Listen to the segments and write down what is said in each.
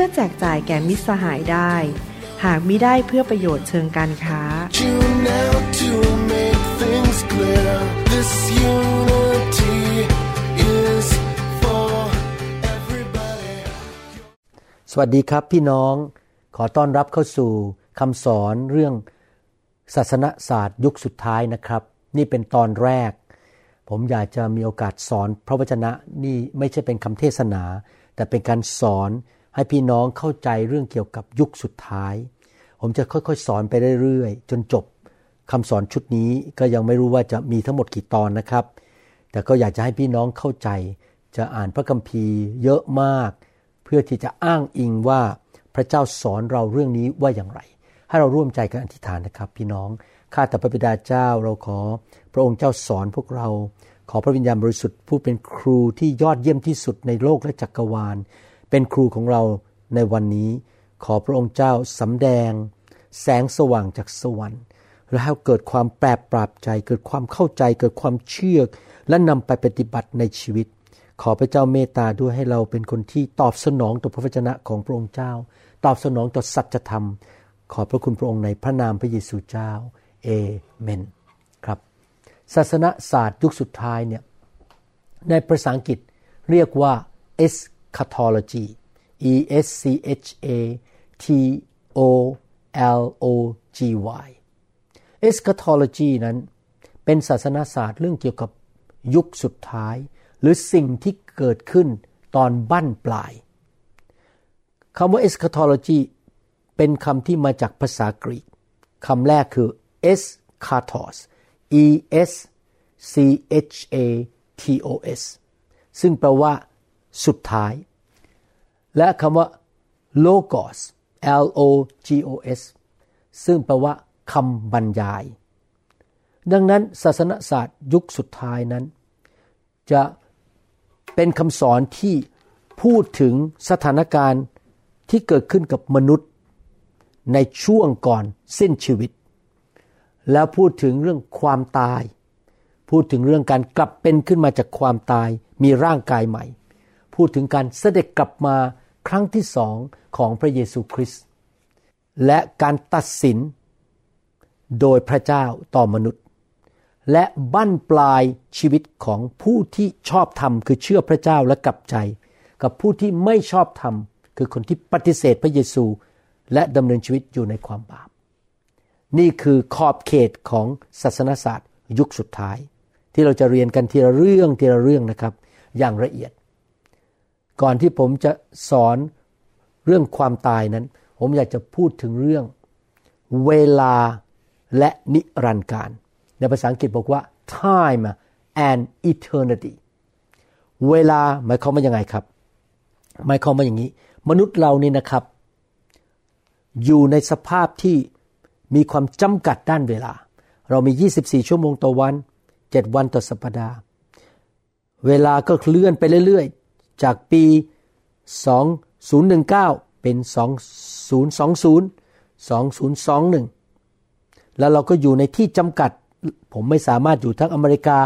พื่อแจกจ่ายแก่มิตรสหายได้ หากมิได้เพื่อประโยชน์เชิงการค้า clear. สวัสดีครับพี่น้อง ขอต้อนรับเข้าสู่คำสอนเรื่องศาสนศาสตร์ยุคสุดท้ายนะครับ นี่เป็นตอนแรก ผมอยากจะมีโอกาสสอนพระวจนะนี่ไม่ใช่เป็นคำเทศนา แต่เป็นการสอน ให้พี่น้องเข้าใจเรื่องเกี่ยวกับยุคสุดท้าย ผมจะค่อยๆ สอนไปเรื่อยๆ จนจบคำสอนชุดนี้ก็ยังไม่รู้ว่าจะมีทั้งหมดกี่ตอนนะครับ แต่ก็อยากจะให้พี่น้องเข้าใจ จะอ่านพระคัมภีร์เยอะมาก เพื่อที่จะอ้างอิงว่าพระเจ้าสอนเราเรื่องนี้ว่าอย่างไร ให้เราร่วมใจกันอธิษฐานนะครับ พี่น้องข้าแต่พระบิดาเจ้าเราขอ พระองค์เจ้าสอนพวกเรา ขอพระวิญญาณบริสุทธิ์ผู้เป็นครูที่ยอดเยี่ยมที่สุดในโลกและจักรวาล เป็นครูของเราในวันนี้ ขอพระองค์เจ้าสำแดง แสงสว่างจากสวรรค์แล้วเกิดความแปรปราบใจ เกิดความเข้าใจ เกิดความเชื่อและนำไปปฏิบัติในชีวิต ขอพระเจ้าเมตตาด้วยให้เราเป็นคนที่ตอบสนองต่อพระวจนะของพระองค์เจ้า ตอบสนองต่อสัจธรรม ขอพระคุณพระองค์ในพระนามพระเยซูเจ้า เอเมน ครับ ศาสนศาสตร์ยุคสุดท้ายเนี่ยในภาษาอังกฤษเรียกว่า eschatology e s c h a t o l o g y eschatology นั้นเป็นศาสนาศาสตร์เรื่องเกี่ยวกับยุคสุดท้าย หรือสิ่งที่เกิดขึ้นตอนบั้นปลายคำว่า eschatology เป็นคำที่มาจากภาษากรีกคำแรกคือ eschatos e s c h a t o s ซึ่งแปลว่า สุดท้าย และคำว่า logos l o g o s ซึ่งแปลว่าคำบรรยาย ดังนั้นศาสนศาสตร์ยุคสุดท้ายนั้น จะเป็นคำสอนที่พูดถึงสถานการณ์ที่เกิดขึ้นกับมนุษย์ในช่วงก่อนสิ้นชีวิต แล้วพูดถึงเรื่องความตาย พูดถึงเรื่องการกลับเป็นขึ้นมาจากความตายมีร่างกายใหม่ พูดถึงการเสด็จกลับมาครั้งที่สองของพระเยซูคริสต์และการตัดสินโดยพระเจ้าต่อมนุษย์ และบั้นปลายชีวิตของผู้ที่ชอบธรรมคือเชื่อพระเจ้าและกลับใจ กับผู้ที่ไม่ชอบธรรมคือคนที่ปฏิเสธพระเยซู และดำเนินชีวิตอยู่ในความบาป นี่คือขอบเขตของศาสนศาสตร์ยุคสุดท้าย ที่เราจะเรียนกันทีละเรื่องทีละเรื่องนะครับ อย่างละเอียด ก่อนที่ผมจะสอนเรื่องความตายนั้น ผมอยากจะพูดถึงเรื่อง เวลาและนิรันดร์การ ในภาษาอังกฤษบอกว่า time and eternity เวลาหมายความว่ายังไงครับ หมายความว่าอย่างนี้ มนุษย์เรานี่นะครับ อยู่ในสภาพที่มีความจำกัดด้านเวลา เรามี 24 ชั่วโมงต่อวัน 7 วันต่อสัปดาห์ เวลาก็เคลื่อนไปเรื่อยๆ จากปี 2019 เป็น 2020 2021 แล้วเราก็อยู่ในที่จำกัด ผมไม่สามารถอยู่ทั้งอเมริกา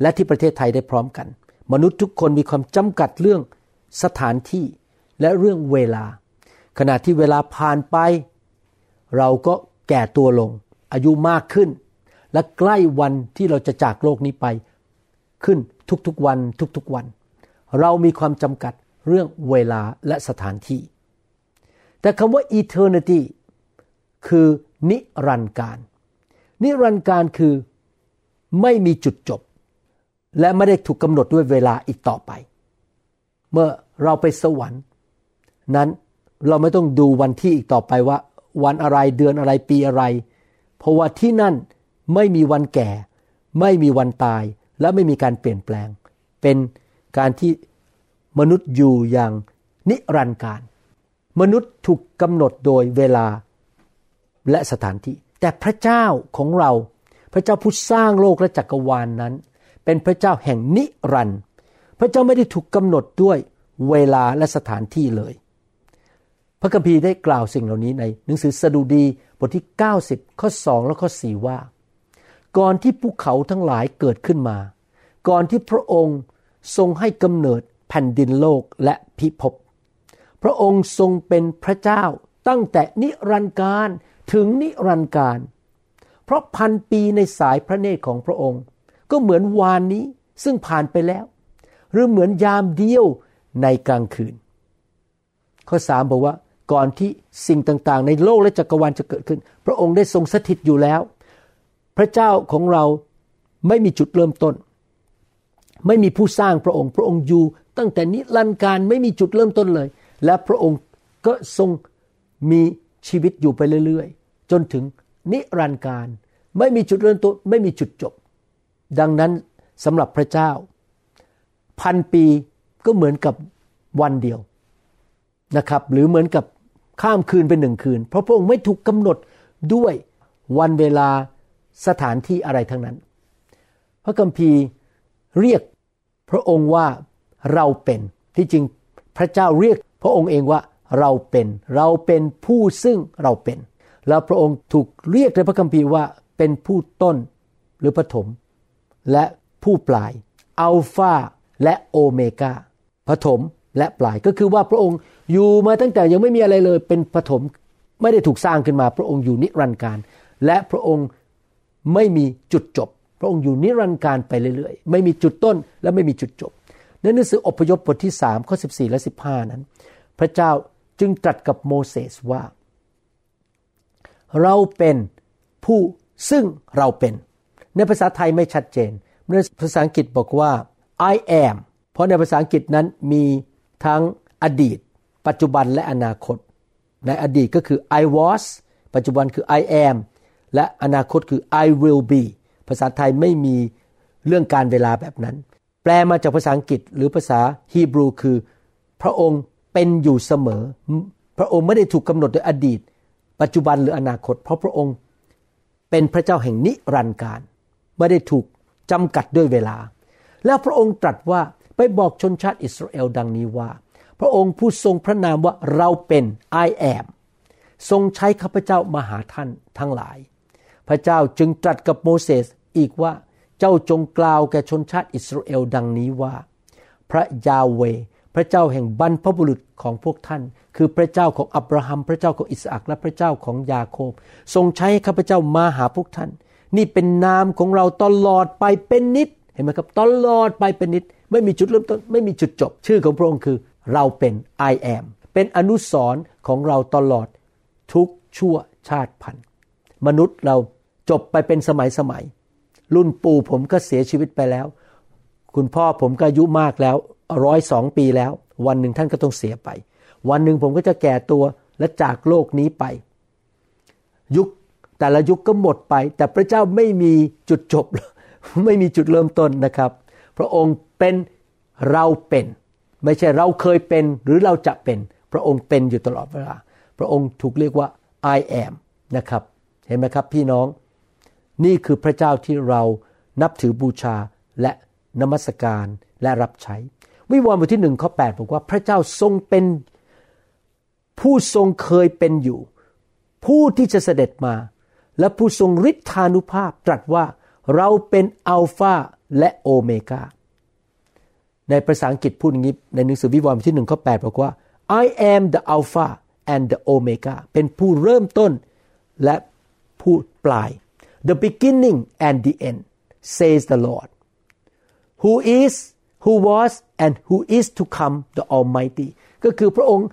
และที่ประเทศไทยได้พร้อมกัน มนุษย์ทุกคนมีความจำกัดเรื่องสถานที่และเรื่องเวลา ขณะที่เวลาผ่านไป เราก็แก่ตัวลง อายุมากขึ้น และใกล้วันที่เราจะจากโลกนี้ไป ขึ้นทุกๆวันทุกๆวัน เรามีความจำกัดเรื่องเวลาและสถานที่ แต่คำว่า eternity คือนิรันดร์การ นิรันดร์การคือไม่มีจุดจบ และไม่ได้ถูกกำหนดด้วยเวลาอีกต่อไป เมื่อเราไปสวรรค์ นั้นเราไม่ต้องดูวันที่อีกต่อไปว่า วันอะไรเดือนอะไรปีอะไร เพราะว่าที่นั่นไม่มีวันแก่ ไม่มีวันตายและไม่มีการเปลี่ยนแปลง เป็น การที่มนุษย์อยู่อย่างนิรันดร์การ มนุษย์ถูกกำหนดโดยเวลาและสถานที่ แต่พระเจ้าของเรา พระเจ้าผู้สร้างโลกและจักรวาลนนั้น เป็นพระเจ้าแห่งนิรันดร์พระเจ้าไม่ได้ถูกกำหนดด้วยเวลาและสถานที่เลย พระคัมภีร์ได้กล่าวสิ่งเหล่านี้ในหนังสือสดุดีบทที่ 90 ข้อ 2 และข้อ 4 ว่า ก่อนที่ภูเขาทั้งหลายเกิดขึ้นมา ก่อนที่พระองค์ ทรงให้กำเนิดแผ่นดินโลกและพิภพ พระองค์ทรงเป็นพระเจ้าตั้งแต่นิรันดร์การถึงนิรันดร์การ เพราะพันปีในสายพระเนตรของพระองค์ ก็เหมือนวานนี้ซึ่งผ่านไปแล้ว หรือเหมือนยามเดียวในกลางคืน ข้อสามบอกว่าก่อนที่สิ่งต่างๆ ในโลกและจักรวาลจะเกิดขึ้น พระองค์ได้ทรงสถิตอยู่แล้ว พระเจ้าของเราไม่มีจุดเริ่มต้น ไม่มีผู้สร้างพระองค์ พระองค์อยู่ตั้งแต่นิรันดร์การไม่มีจุดเริ่มต้นเลย และพระองค์ก็ทรงมีชีวิตอยู่ไปเรื่อยๆ จนถึงนิรันดร์การ ไม่มีจุดเริ่มต้นไม่มีจุดจบ ดังนั้นสำหรับพระเจ้า พันปีก็เหมือนกับวันเดียวนะครับหรือเหมือนกับข้ามคืนเป็นหนึ่งคืน เพราะพระองค์ไม่ถูกกำหนดด้วยวันเวลาสถานที่อะไรทั้งนั้น พระคัมภีร์เรียก พระองค์ว่าเราเป็นที่จริงพระเจ้าเรียกพระองค์เองว่าเราเป็น เราเป็นผู้ซึ่งเราเป็น แล้วพระองค์ถูกเรียกในพระคัมภีร์ว่าเป็นผู้ต้นหรือปฐมและผู้ปลายอัลฟาและโอเมกาปฐมและปลายก็คือว่าพระองค์อยู่มาตั้งแต่ยังไม่มีอะไรเลย เป็นปฐมไม่ได้ถูกสร้างขึ้นมา พระองค์อยู่นิรันดร์การ และพระองค์ไม่มีจุดจบ พระองค์อยู่นิรันดร์การไปเรื่อยๆ ไม่มีจุดต้นและไม่มีจุดจบ ในหนังสืออพยพบทที่3ข้อ14 และ 15 นั้น พระเจ้าจึงตรัสกับโมเสสว่า เราเป็นผู้ซึ่งเราเป็น ในภาษาไทยไม่ชัดเจนในภาษาอังกฤษบอกว่า I am เพราะในภาษาอังกฤษนั้นมีทั้งอดีต ปัจจุบันและอนาคต ในอดีตก็คือ I was ปัจจุบันคือ I am และอนาคตคือ I will be ภาษาไทยไม่มีเรื่องการเวลาแบบนั้น แปลมาจากภาษาอังกฤษหรือภาษาฮีบรูคือ พระองค์เป็นอยู่เสมอ พระองค์ไม่ได้ถูกกำหนดโดยอดีต ปัจจุบันหรืออนาคต เพราะพระองค์เป็นพระเจ้าแห่งนิรันดร์การ ไม่ได้ถูกจำกัดด้วยเวลา แล้วพระองค์ตรัสว่าไปบอกชนชาติอิสราเอลดังนี้ว่า พระองค์ผู้ทรงพระนามว่าเราเป็น I am ทรงใช้ข้าพเจ้ามาหาท่านทั้งหลาย พระเจ้าจึงตรัสกับโมเสสอีกว่าเจ้าจงกล่าวแก่ชนชาติอิสราเอลดังนี้ว่า พระยาเวพระเจ้าแห่งบรรพบุรุษของพวกท่าน คือพระเจ้าของอับราฮัม พระเจ้าของอิสอักและพระเจ้าของยาโคบ ทรงใช้ข้าพเจ้ามาหาพวกท่าน นี่เป็นนามของเราตลอดไปเป็นนิดเห็นไหมครับตลอดไปเป็นนิด ไม่มีจุดเริ่มต้นไม่มีจุดจบ ชื่อของพระองค์คือเราเป็น I am เป็นอนุสรณ์ของเราตลอดทุกชั่วชาติพันธุ์ มนุษย์เราจบไปเป็นสมัยสมัย รุ่นปู่ผมก็เสียชีวิตไปแล้ว คุณพ่อผมก็อายุมากแล้วร้อยสองปีแล้ว วันหนึ่งท่านก็ต้องเสียไป วันหนึ่งผมก็จะแก่ตัวและจากโลกนี้ไป ยุคแต่ละยุคก็หมดไป แต่พระเจ้าไม่มีจุดจบ ไม่มีจุดเริ่มต้นนะครับ พระองค์เป็นเราเป็น ไม่ใช่เราเคยเป็นหรือเราจะเป็น พระองค์เป็นอยู่ตลอดเวลา พระองค์ถูกเรียกว่า I am นะครับ เห็นไหมครับพี่น้อง นี่คือพระเจ้าที่เรานับถือบูชาและนมัสการและรับใช้ วิวรณ์บทที่หนึ่งข้อ8บอกว่าพระเจ้าทรงเป็นผู้ทรงเคยเป็นอยู่ ผู้ที่จะเสด็จมา และผู้ทรงฤทธานุภาพตรัสว่าเราเป็นอัลฟาและโอเมกาในภาษาอังกฤษพูดอย่างนี้ ในหนังสือวิวรณ์บทที่หนึ่งข้อ8บอกว่า I am the Alpha and the Omega เป็นผู้เริ่มต้นและ ผู้ปลาย the beginning and the end says the Lord who is who was and who is to come the Almighty ก็คือพระองค์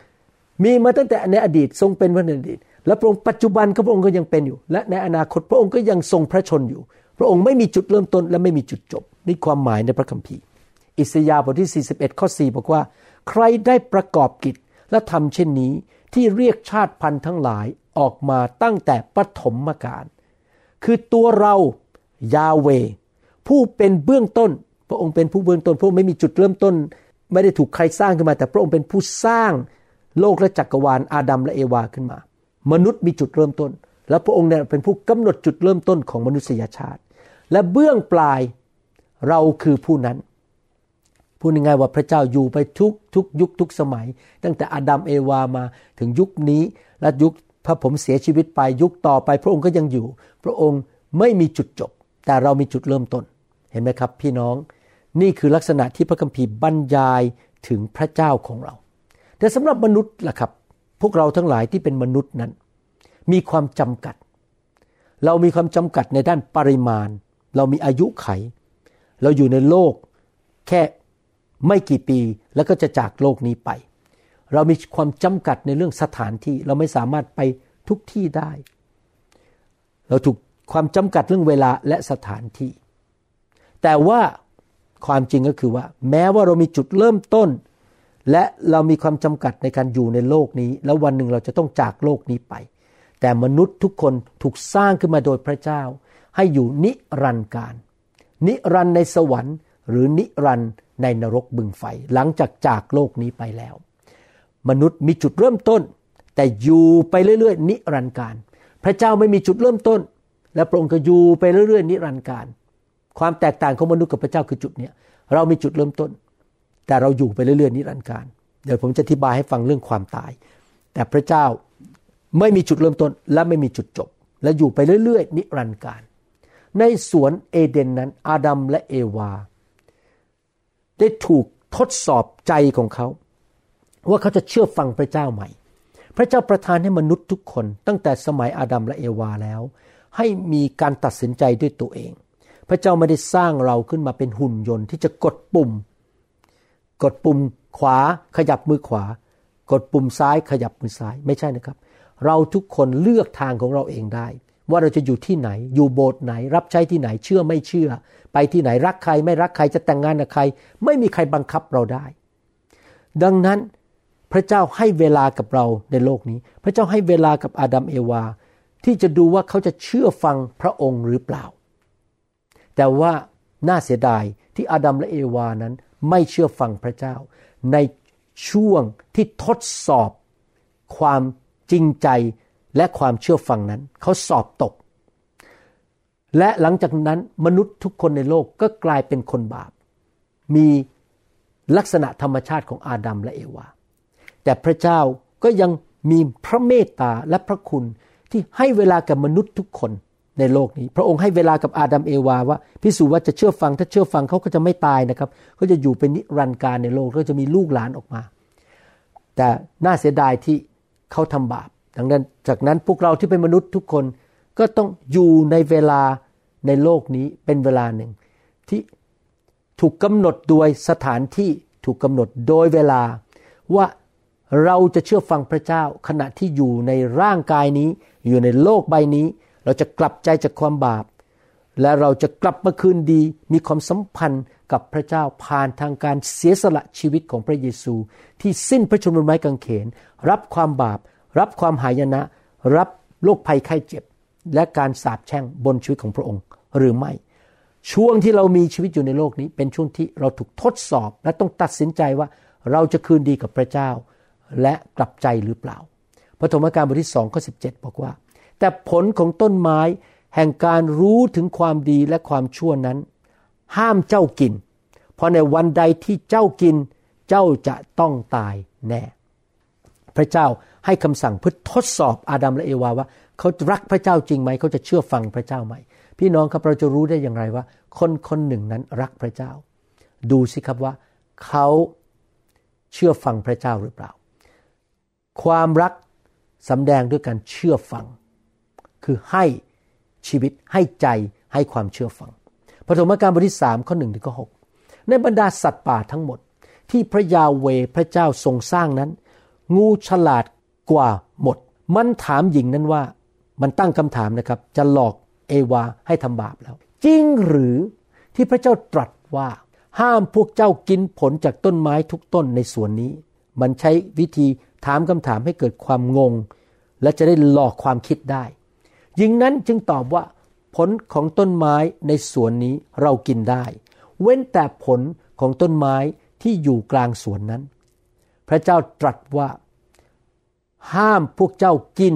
มีมาตั้งแต่ในอดีตทรงเป็นพระในอดีต และพระองค์ปัจจุบันก็พระองค์ก็ยังเป็นอยู่ และในอนาคตพระองค์ก็ยังทรงพระชนอยู่ พระองค์ไม่มีจุดเริ่มต้นและไม่มีจุดจบ นี่ความหมายในพระคัมภีร์ อิสยาห์บทที่ 41 ข้อ 4 บอกว่า ใครได้ประกอบกิจและทำเช่นนี้ที่เรียกชาติพันธุ์ทั้งหลายออกมาตั้งแต่ปฐมกาลคือตัวเรายาเว ผู้เป็นเบื้องต้น พระองค์เป็นผู้เบื้องต้น พระองค์ไม่มีจุดเริ่มต้น ไม่ได้ถูกใครสร้างขึ้นมา แต่พระองค์เป็นผู้สร้างโลกและจักรวาลอาดัมและเอวาขึ้นมา มนุษย์มีจุดเริ่มต้น และพระองค์เนี่ยเป็นผู้กำหนดจุดเริ่มต้นของมนุษยชาติ และเบื้องปลายเราคือผู้นั้นพูดง่ายๆว่าพระเจ้าอยู่ไปทุกทุกยุคทุกสมัย ตั้งแต่อาดัมเอวามาถึงยุคนี้และยุค พระผมเสียชีวิตไปยุคต่อไป พระองค์ก็ยังอยู่ พระองค์ไม่มีจุดจบ แต่เรามีจุดเริ่มต้น เห็นไหมครับ พี่น้อง นี่คือลักษณะที่พระคัมภีร์บรรยายถึงพระเจ้าของเรา แต่สำหรับมนุษย์ล่ะครับ พวกเราทั้งหลายที่เป็นมนุษย์นั้น มีความจำกัด เรามีความจำกัดในด้านปริมาณ เรามีอายุไข เราอยู่ในโลกแค่ไม่กี่ปีแล้วก็จะจากโลกนี้ไป เรามีความจำกัดในเรื่องสถานที่ เราไม่สามารถไปทุกที่ได้ เราถูกความจำกัดเรื่องเวลาและสถานที่ แต่ว่าความจริงก็คือว่า แม้ว่าเรามีจุดเริ่มต้น และเรามีความจำกัดในการอยู่ในโลกนี้ แล้ววันหนึ่งเราจะต้องจากโลกนี้ไป แต่มนุษย์ทุกคนถูกสร้างขึ้นมาโดยพระเจ้า ให้อยู่นิรันดร์การ นิรันดร์ในสวรรค์ หรือนิรันดร์ในนรกบึงไฟ หลังจากจากโลกนี้ไปแล้ว มนุษย์มีจุดเริ่มต้น แต่อยู่ไปเรื่อยๆ นิรันดร์การ พระเจ้าไม่มีจุดเริ่มต้น และพระองค์ก็อยู่ไปเรื่อยๆ นิรันดร์การ ความแตกต่างของมนุษย์กับพระเจ้าคือจุดเนี้ยเรามีจุดเริ่มต้น แต่เราอยู่ไปเรื่อยๆ นิรันดร์การ เดี๋ยวผมจะอธิบายให้ฟังเรื่องความตาย แต่พระเจ้าไม่มีจุดเริ่มต้นและไม่มีจุดจบ และอยู่ไปเรื่อยๆ นิรันดร์การ ในสวนเอเดนนั้น อาดัมและเอวา ได้ถูกทดสอบใจของเขา ว่าเขาจะเชื่อฟังพระเจ้าใหม่ พระเจ้าประทานให้มนุษย์ทุกคน ตั้งแต่สมัยอาดัมและเอวาแล้ว ให้มีการตัดสินใจด้วยตัวเอง พระเจ้าไม่ได้สร้างเราขึ้นมาเป็นหุ่นยนต์ที่จะกดปุ่ม กดปุ่มขวาขยับมือขวา กดปุ่มซ้ายขยับมือซ้ายไม่ใช่นะครับ เราทุกคนเลือกทางของเราเองได้ ว่าเราจะอยู่ที่ไหน อยู่โบสถ์ไหน รับใช้ที่ไหนเชื่อไม่เชื่อ ไปที่ไหนรักใครไม่รักใครจะแต่งงานกับใคร ไม่มีใครบังคับเราได้ ดังนั้น พระเจ้าให้เวลากับเราในโลกนี้ พระเจ้าให้เวลากับอาดัมเอวา ที่จะดูว่าเขาจะเชื่อฟังพระองค์หรือเปล่า แต่ว่าน่าเสียดายที่อาดัมและเอวานั้นไม่เชื่อฟังพระเจ้า ในช่วงที่ทดสอบความจริงใจและความเชื่อฟังนั้น เขาสอบตก และหลังจากนั้นมนุษย์ทุกคนในโลกก็กลายเป็นคนบาป มีลักษณะธรรมชาติของอาดัมและเอวา แต่พระเจ้าก็ยังมีพระเมตตาและพระคุณที่ให้เวลากับมนุษย์ทุกคนในโลกนี้ พระองค์ให้เวลากับอาดัมเอวาว่า พิสูจน์ว่าจะเชื่อฟังถ้าเชื่อฟังเขาก็จะไม่ตายนะครับเขาจะอยู่เป็นนิรันดร์การในโลกเขาจะมีลูกหลานออกมา แต่น่าเสียดายที่เขาทำบาป ดังนั้นจากนั้นพวกเราที่เป็นมนุษย์ทุกคนก็ต้องอยู่ในเวลาในโลกนี้เป็นเวลาหนึ่ง ที่ถูกกำหนดโดยสถานที่ถูกกำหนดโดยเวลาว่า เราจะเชื่อฟังพระเจ้าขณะที่อยู่ในร่างกายนี้ อยู่ในโลกใบนี้ เราจะกลับใจจากความบาป และเราจะกลับมาคืนดี มีความสัมพันธ์กับพระเจ้าผ่านทางการเสียสละชีวิตของพระเยซู ที่สิ้นพระชนม์บนไม้กางเขน รับความบาป รับความหายนะ รับโรคภัยไข้เจ็บ และการสาปแช่งบนชีวิตของพระองค์หรือไม่ช่วงที่เรามีชีวิตอยู่ในโลกนี้ เป็นช่วงที่เราถูกทดสอบและต้องตัดสินใจว่าเราจะคืนดีกับพระเจ้า และกลับใจหรือเปล่า พระธรรมการบทที่สองข้อสิบอกว่า แต่ผลของต้นไม้แห่งการรู้ถึงความดีและความชั่วนั้น ห้ามเจ้ากิน เพราะในวันใดที่เจ้ากิน เจ้าจะต้องตายแน่ พระเจ้าให้คำสั่งเพื่อทดสอบอาดัมและเอวาว่า เขารักพระเจ้าจริงไหม เขาจะเชื่อฟังพระเจ้าไหม พี่น้องครับเราจะรู้ได้อย่างไรว่า คนคนหนึ่งนั้นรักพระเจ้า ดูสิครับว่า เขาเชื่อฟังพระเจ้าหรือเปล่า ความรักสำแดงด้วยการเชื่อฟัง คือให้ชีวิตให้ใจให้ความเชื่อฟังปฐมกาลบทที่สามข้อหนึ่งถึงข้อหกในบรรดาสัตว์ป่าทั้งหมด ที่พระยาเวพระเจ้าทรงสร้างนั้น งูฉลาดกว่าหมด มันถามหญิงนั้นว่ามันตั้งคำถามนะครับ จะหลอกเอวาให้ทำบาปแล้ว จริงหรือที่พระเจ้าตรัสว่า ห้ามพวกเจ้ากินผลจากต้นไม้ทุกต้นในสวนนี้ มันใช้วิธี ถามคำถามให้เกิดความงง และจะได้หลอกความคิดได้หญิงนั้นจึงตอบว่า ผลของต้นไม้ในสวนนี้เรากินได้ เว้นแต่ผลของต้นไม้ที่อยู่กลางสวนนั้น พระเจ้าตรัสว่า ห้ามพวกเจ้ากิน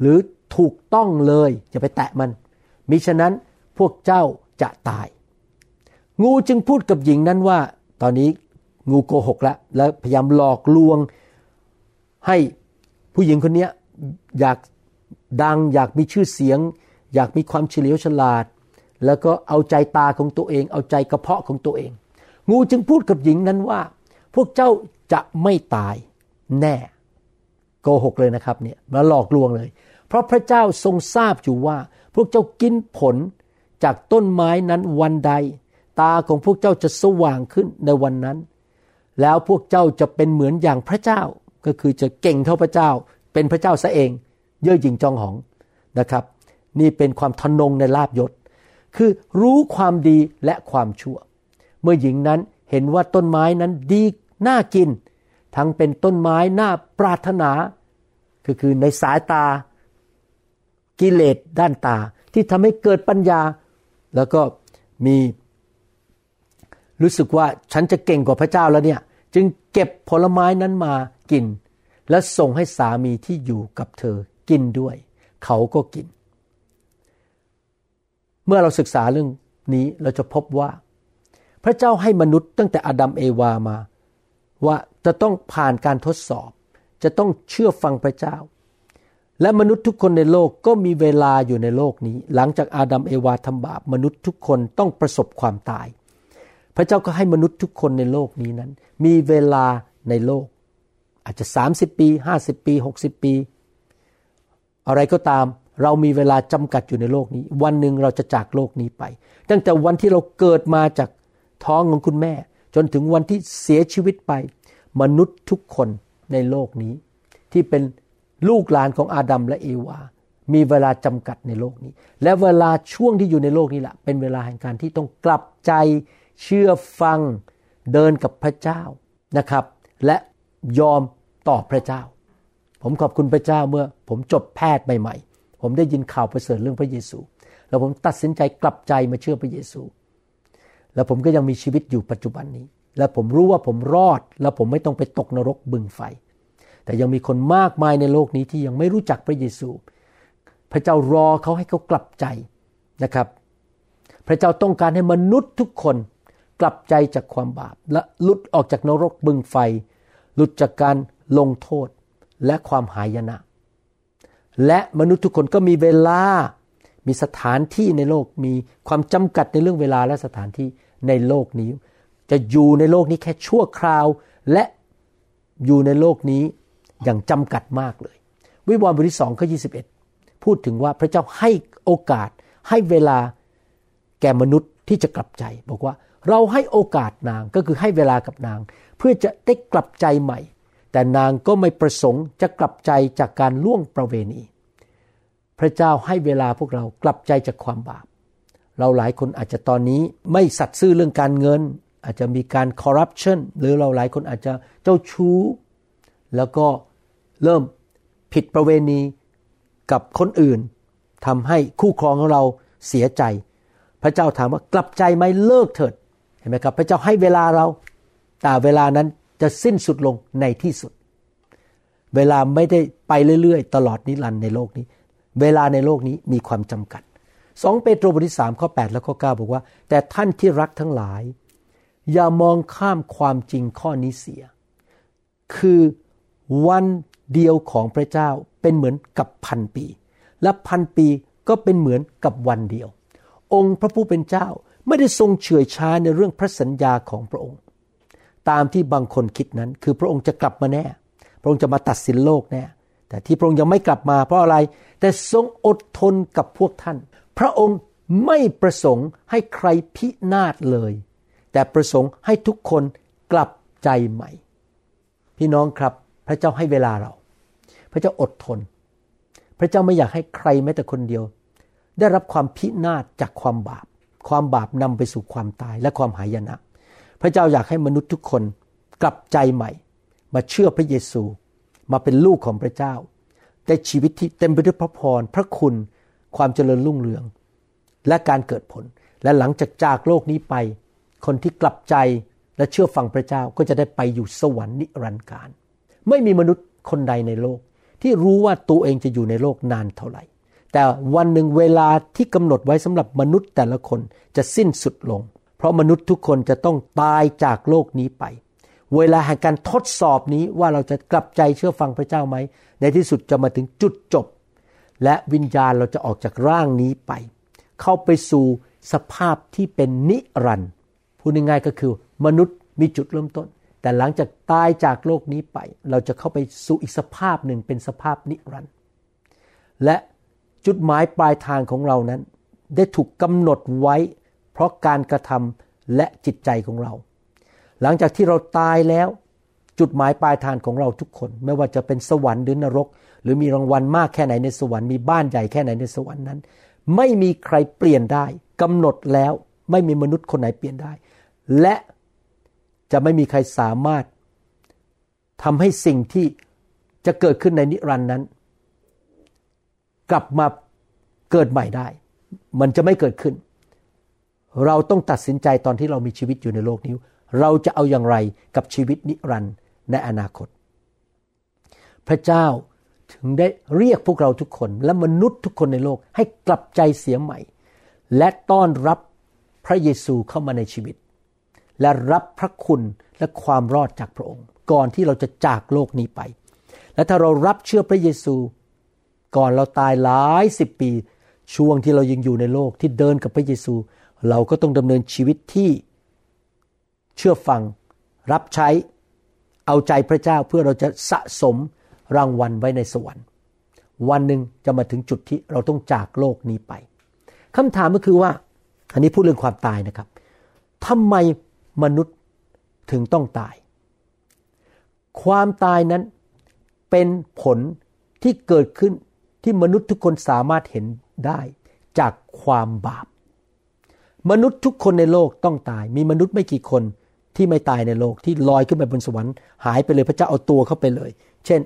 หรือถูกต้องเลยอย่าไปแตะมัน มิฉะนั้นพวกเจ้าจะตาย งูจึงพูดกับหญิงนั้นว่า ตอนนี้งูโกหกแล้วและพยายามหลอกลวง ให้ผู้หญิงคนนี้อยากดังอยากมีชื่อเสียง อยากมีความเฉลียวฉลาด แล้วก็เอาใจตาของตัวเอง เอาใจกระเพาะของตัวเอง งูจึงพูดกับหญิงนั้นว่า พวกเจ้าจะไม่ตายแน่โกหกเลยนะครับเนี่ยมาหลอกลวงเลย เพราะพระเจ้าทรงทราบอยู่ว่า พวกเจ้ากินผลจากต้นไม้นั้นวันใด ตาของพวกเจ้าจะสว่างขึ้นในวันนั้น แล้วพวกเจ้าจะเป็นเหมือนอย่างพระเจ้า ก็คือจะเก่งเท่าพระเจ้า เป็นพระเจ้าซะเอง เย่อหยิ่งจองหองนะครับ นี่เป็นความทนงในลาบยศ คือรู้ความดีและความชั่ว เมื่อหญิงนั้นเห็นว่าต้นไม้นั้นดีน่ากิน ทั้งเป็นต้นไม้น่าปรารถนาก็คือในสายตากิเลสด้านตาที่ทำให้เกิดปัญญา แล้วก็มีรู้สึกว่าฉันจะเก่งกว่าพระเจ้าแล้วเนี่ย จึงเก็บผลไม้นั้นมา กิน และส่งให้สามีที่อยู่กับเธอกินด้วย เขาก็กิน เมื่อเราศึกษาเรื่องนี้เราจะพบว่า พระเจ้าให้มนุษย์ตั้งแต่อดัมเอวามา ว่าจะต้องผ่านการทดสอบ จะต้องเชื่อฟังพระเจ้า และมนุษย์ทุกคนในโลกก็มีเวลาอยู่ในโลกนี้ หลังจากอาดัมเอวาทำบาปมนุษย์ทุกคนต้องประสบความตายพระเจ้าก็ให้มนุษย์ทุกคนในโลกนี้นั้น มีเวลาในโลก อาจจะ 30 ปี 50 ปี 60 ปี อะไรก็ตามเรามีเวลาจำกัดอยู่ในโลกนี้ วันหนึ่งเราจะจากโลกนี้ไป ตั้งแต่วันที่เราเกิดมาจากท้องของคุณแม่ จนถึงวันที่เสียชีวิตไป มนุษย์ทุกคนในโลกนี้ ที่เป็นลูกหลานของอาดัมและเอวา มีเวลาจำกัดในโลกนี้ และเวลาช่วงที่อยู่ในโลกนี้แหละเป็นเวลาแห่งการที่ต้องกลับใจเชื่อฟังเดินกับพระเจ้านะครับ และยอม ต่อพระเจ้า ผมขอบคุณพระเจ้าเมื่อผมจบแพทย์ใหม่ๆ ผมได้ยินข่าวประเสริฐเรื่องพระเยซู แล้วผมตัดสินใจกลับใจมาเชื่อพระเยซู แล้วผมก็ยังมีชีวิตอยู่ปัจจุบันนี้ และผมรู้ว่าผมรอด และผมไม่ต้องไปตกนรกบึงไฟ แต่ยังมีคนมากมายในโลกนี้ที่ยังไม่รู้จักพระเยซู พระเจ้ารอเขาให้เขากลับใจนะครับ พระเจ้าต้องการให้มนุษย์ทุกคนกลับใจจากความบาปและหลุดออกจากนรกบึงไฟหลุดจากการ ลงโทษและความหายนะ และมนุษย์ทุกคนก็มีเวลา มีสถานที่ในโลก มีความจำกัดในเรื่องเวลาและสถานที่ในโลกนี้ จะอยู่ในโลกนี้แค่ชั่วคราว และอยู่ในโลกนี้อย่างจำกัดมากเลย วิวรณ์บทที่สองข้อยีพูดถึงว่าพระเจ้าให้โอกาสให้เวลาแก่มนุษย์ที่จะกลับใจ บอกว่าเราให้โอกาสนางก็คือให้เวลากับนาง เพื่อจะได้กลับใจใหม่ แต่นางก็ไม่ประสงค์จะกลับใจจากการล่วงประเวณี พระเจ้าให้เวลาพวกเรากลับใจจากความบาป เราหลายคนอาจจะตอนนี้ไม่สัตย์ซื่อเรื่องการเงิน อาจจะมีการคอร์รัปชันหรือเราหลายคนอาจจะเจ้าชู้ แล้วก็เริ่มผิดประเวณีกับคนอื่นทำให้คู่ครองของเราเสียใจ พระเจ้าถามว่ากลับใจไหมเลิกเถิดเห็นไหมครับ พระเจ้าให้เวลาเรา แต่เวลานั้น จะสิ้นสุดลงในที่สุด เวลาไม่ได้ไปเรื่อยๆ ตลอดนิรันดร์ในโลกนี้ เวลาในโลกนี้มีความจำกัดสองเปโตรบทที่สามข้อ 8 และข้อ 9 บอกว่า แต่ท่านที่รักทั้งหลาย อย่ามองข้ามความจริงข้อนี้เสีย คือวันเดียวของพระเจ้าเป็นเหมือนกับพันปี และพันปีก็เป็นเหมือนกับวันเดียว องค์พระผู้เป็นเจ้าไม่ได้ทรงเฉื่อยช้าในเรื่องพระสัญญาของพระองค์ ตามที่บางคนคิดนั้น คือพระองค์จะกลับมาแน่ พระองค์จะมาตัดสินโลกแน่ แต่ที่พระองค์ยังไม่กลับมาเพราะอะไร แต่ทรงอดทนกับพวกท่าน พระองค์ไม่ประสงค์ให้ใครพินาศเลย แต่ประสงค์ให้ทุกคนกลับใจใหม่ พี่น้องครับ พระเจ้าให้เวลาเรา พระเจ้าอดทน พระเจ้าไม่อยากให้ใครแม้แต่คนเดียว ได้รับความพินาศจากความบาป ความบาปนำไปสู่ความตายและความหายนะ พระเจ้าอยากให้มนุษย์ทุกคนกลับใจใหม่ มาเชื่อพระเยซู มาเป็นลูกของพระเจ้า ได้ชีวิตที่เต็มไปด้วยพระพร พระคุณ ความเจริญรุ่งเรือง และการเกิดผล และหลังจากจากโลกนี้ไป คนที่กลับใจและเชื่อฟังพระเจ้าก็จะได้ไปอยู่สวรรค์นิรันดร์การ ไม่มีมนุษย์คนใดในโลก ที่รู้ว่าตัวเองจะอยู่ในโลกนานเท่าไหร่ แต่วันหนึ่งเวลาที่กำหนดไว้สำหรับมนุษย์แต่ละคนจะสิ้นสุดลง เพราะมนุษย์ทุกคนจะต้องตายจากโลกนี้ไป เวลาแห่งการทดสอบนี้ว่าเราจะกลับใจเชื่อฟังพระเจ้าไหม ในที่สุดจะมาถึงจุดจบ และวิญญาณเราจะออกจากร่างนี้ไป เข้าไปสู่สภาพที่เป็นนิรันดร์พูดง่ายๆก็คือ มนุษย์มีจุดเริ่มต้น แต่หลังจากตายจากโลกนี้ไป เราจะเข้าไปสู่อีกสภาพหนึ่งเป็นสภาพนิรันดร์และจุดหมายปลายทางของเรานั้น ได้ถูกกำหนดไว้ เพราะการกระทำและจิตใจของเรา หลังจากที่เราตายแล้ว จุดหมายปลายทางของเราทุกคน ไม่ว่าจะเป็นสวรรค์หรือนรก หรือมีรางวัลมากแค่ไหนในสวรรค์มีบ้านใหญ่แค่ไหนในสวรรค์นั้น ไม่มีใครเปลี่ยนได้กำหนดแล้วไม่มีมนุษย์คนไหนเปลี่ยนได้ และจะไม่มีใครสามารถทำให้สิ่งที่จะเกิดขึ้นในนิรันดร์นั้น กลับมาเกิดใหม่ได้ มันจะไม่เกิดขึ้น เราต้องตัดสินใจตอนที่เรามีชีวิตอยู่ในโลกนี้ เราจะเอาอย่างไรกับชีวิตนิรันดร์ในอนาคต พระเจ้าถึงได้เรียกพวกเราทุกคนและมนุษย์ทุกคนในโลกให้กลับใจเสียใหม่ และต้อนรับพระเยซูเข้ามาในชีวิต และรับพระคุณและความรอดจากพระองค์ ก่อนที่เราจะจากโลกนี้ไป และถ้าเรารับเชื่อพระเยซู ก่อนเราตายหลายสิบปี ช่วงที่เรายังอยู่ในโลกที่เดินกับพระเยซู เราก็ต้องดำเนินชีวิตที่เชื่อฟัง รับใช้ เอาใจพระเจ้าเพื่อเราจะสะสมรางวัลไว้ในสวรรค์ วันหนึ่งจะมาถึงจุดที่เราต้องจากโลกนี้ไปคำถามก็คือว่า อันนี้พูดเรื่องความตายนะครับทำไมมนุษย์ถึงต้องตาย ความตายนั้นเป็นผลที่เกิดขึ้นที่มนุษย์ทุกคนสามารถเห็นได้จากความบาป มนุษย์ทุกคนในโลกต้องตาย มีมนุษย์ไม่กี่คนที่ไม่ตายในโลกที่ลอยขึ้นไปบนสวรรค์หายไปเลยพระเจ้าเอาตัวเข้าไปเลย เช่น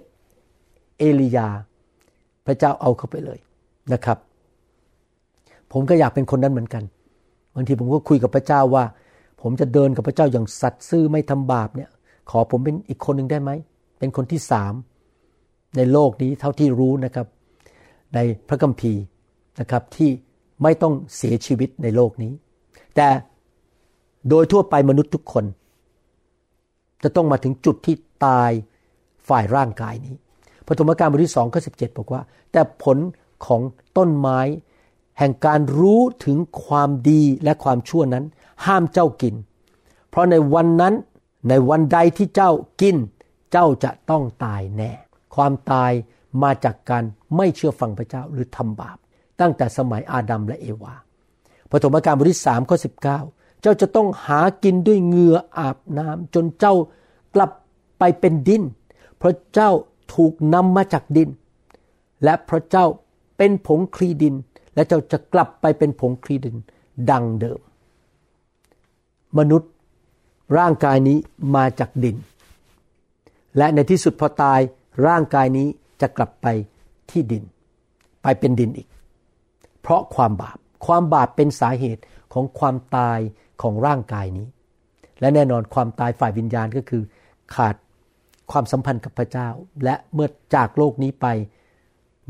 เอลียา พระเจ้าเอาเข้าไปเลยนะครับ ผมก็อยากเป็นคนนั้นเหมือนกันบางทีผมก็คุยกับพระเจ้าว่า ผมจะเดินกับพระเจ้าอย่างสัตย์ซื่อไม่ทำบาปเนี่ย ขอผมเป็นอีกคนหนึ่งได้ไหมเป็นคนที่สามในโลกนี้เท่าที่รู้นะครับ ในพระคัมภีร์นะครับที่ ไม่ต้องเสียชีวิตในโลกนี้ แต่โดยทั่วไปมนุษย์ทุกคน จะต้องมาถึงจุดที่ตายฝ่ายร่างกายนี้พระธรรมการบทที่สองข้อสิบอกว่า แต่ผลของต้นไม้ แห่งการรู้ถึงความดีและความชั่วนั้น ห้ามเจ้ากิน เพราะในวันนั้นในวันใดที่เจ้ากิน เจ้าจะต้องตายแน่ ความตายมาจากการไม่เชื่อฟังพระเจ้าหรือทำบาป ตั้งแต่สมัยอาดัมและเอวาพระธรรมการบทที่สามข้อสิเเจ้าจะต้องหากินด้วยเหงื่ออาบน้ำจนเจ้ากลับไปเป็นดินเพราะเจ้าถูกนำมาจากดิน และเพราะเจ้าเป็นผงคลีดิน และเจ้าจะกลับไปเป็นผงคลีดินดังเดิม มนุษย์ร่างกายนี้มาจากดิน และในที่สุดพอตายร่างกายนี้จะกลับไปที่ดิน ไปเป็นดินอีก เพราะความบาป ความบาปเป็นสาเหตุของความตายของร่างกายนี้ และแน่นอนความตายฝ่ายวิญญาณก็คือ ขาดความสัมพันธ์กับพระเจ้า และเมื่อจากโลกนี้ไป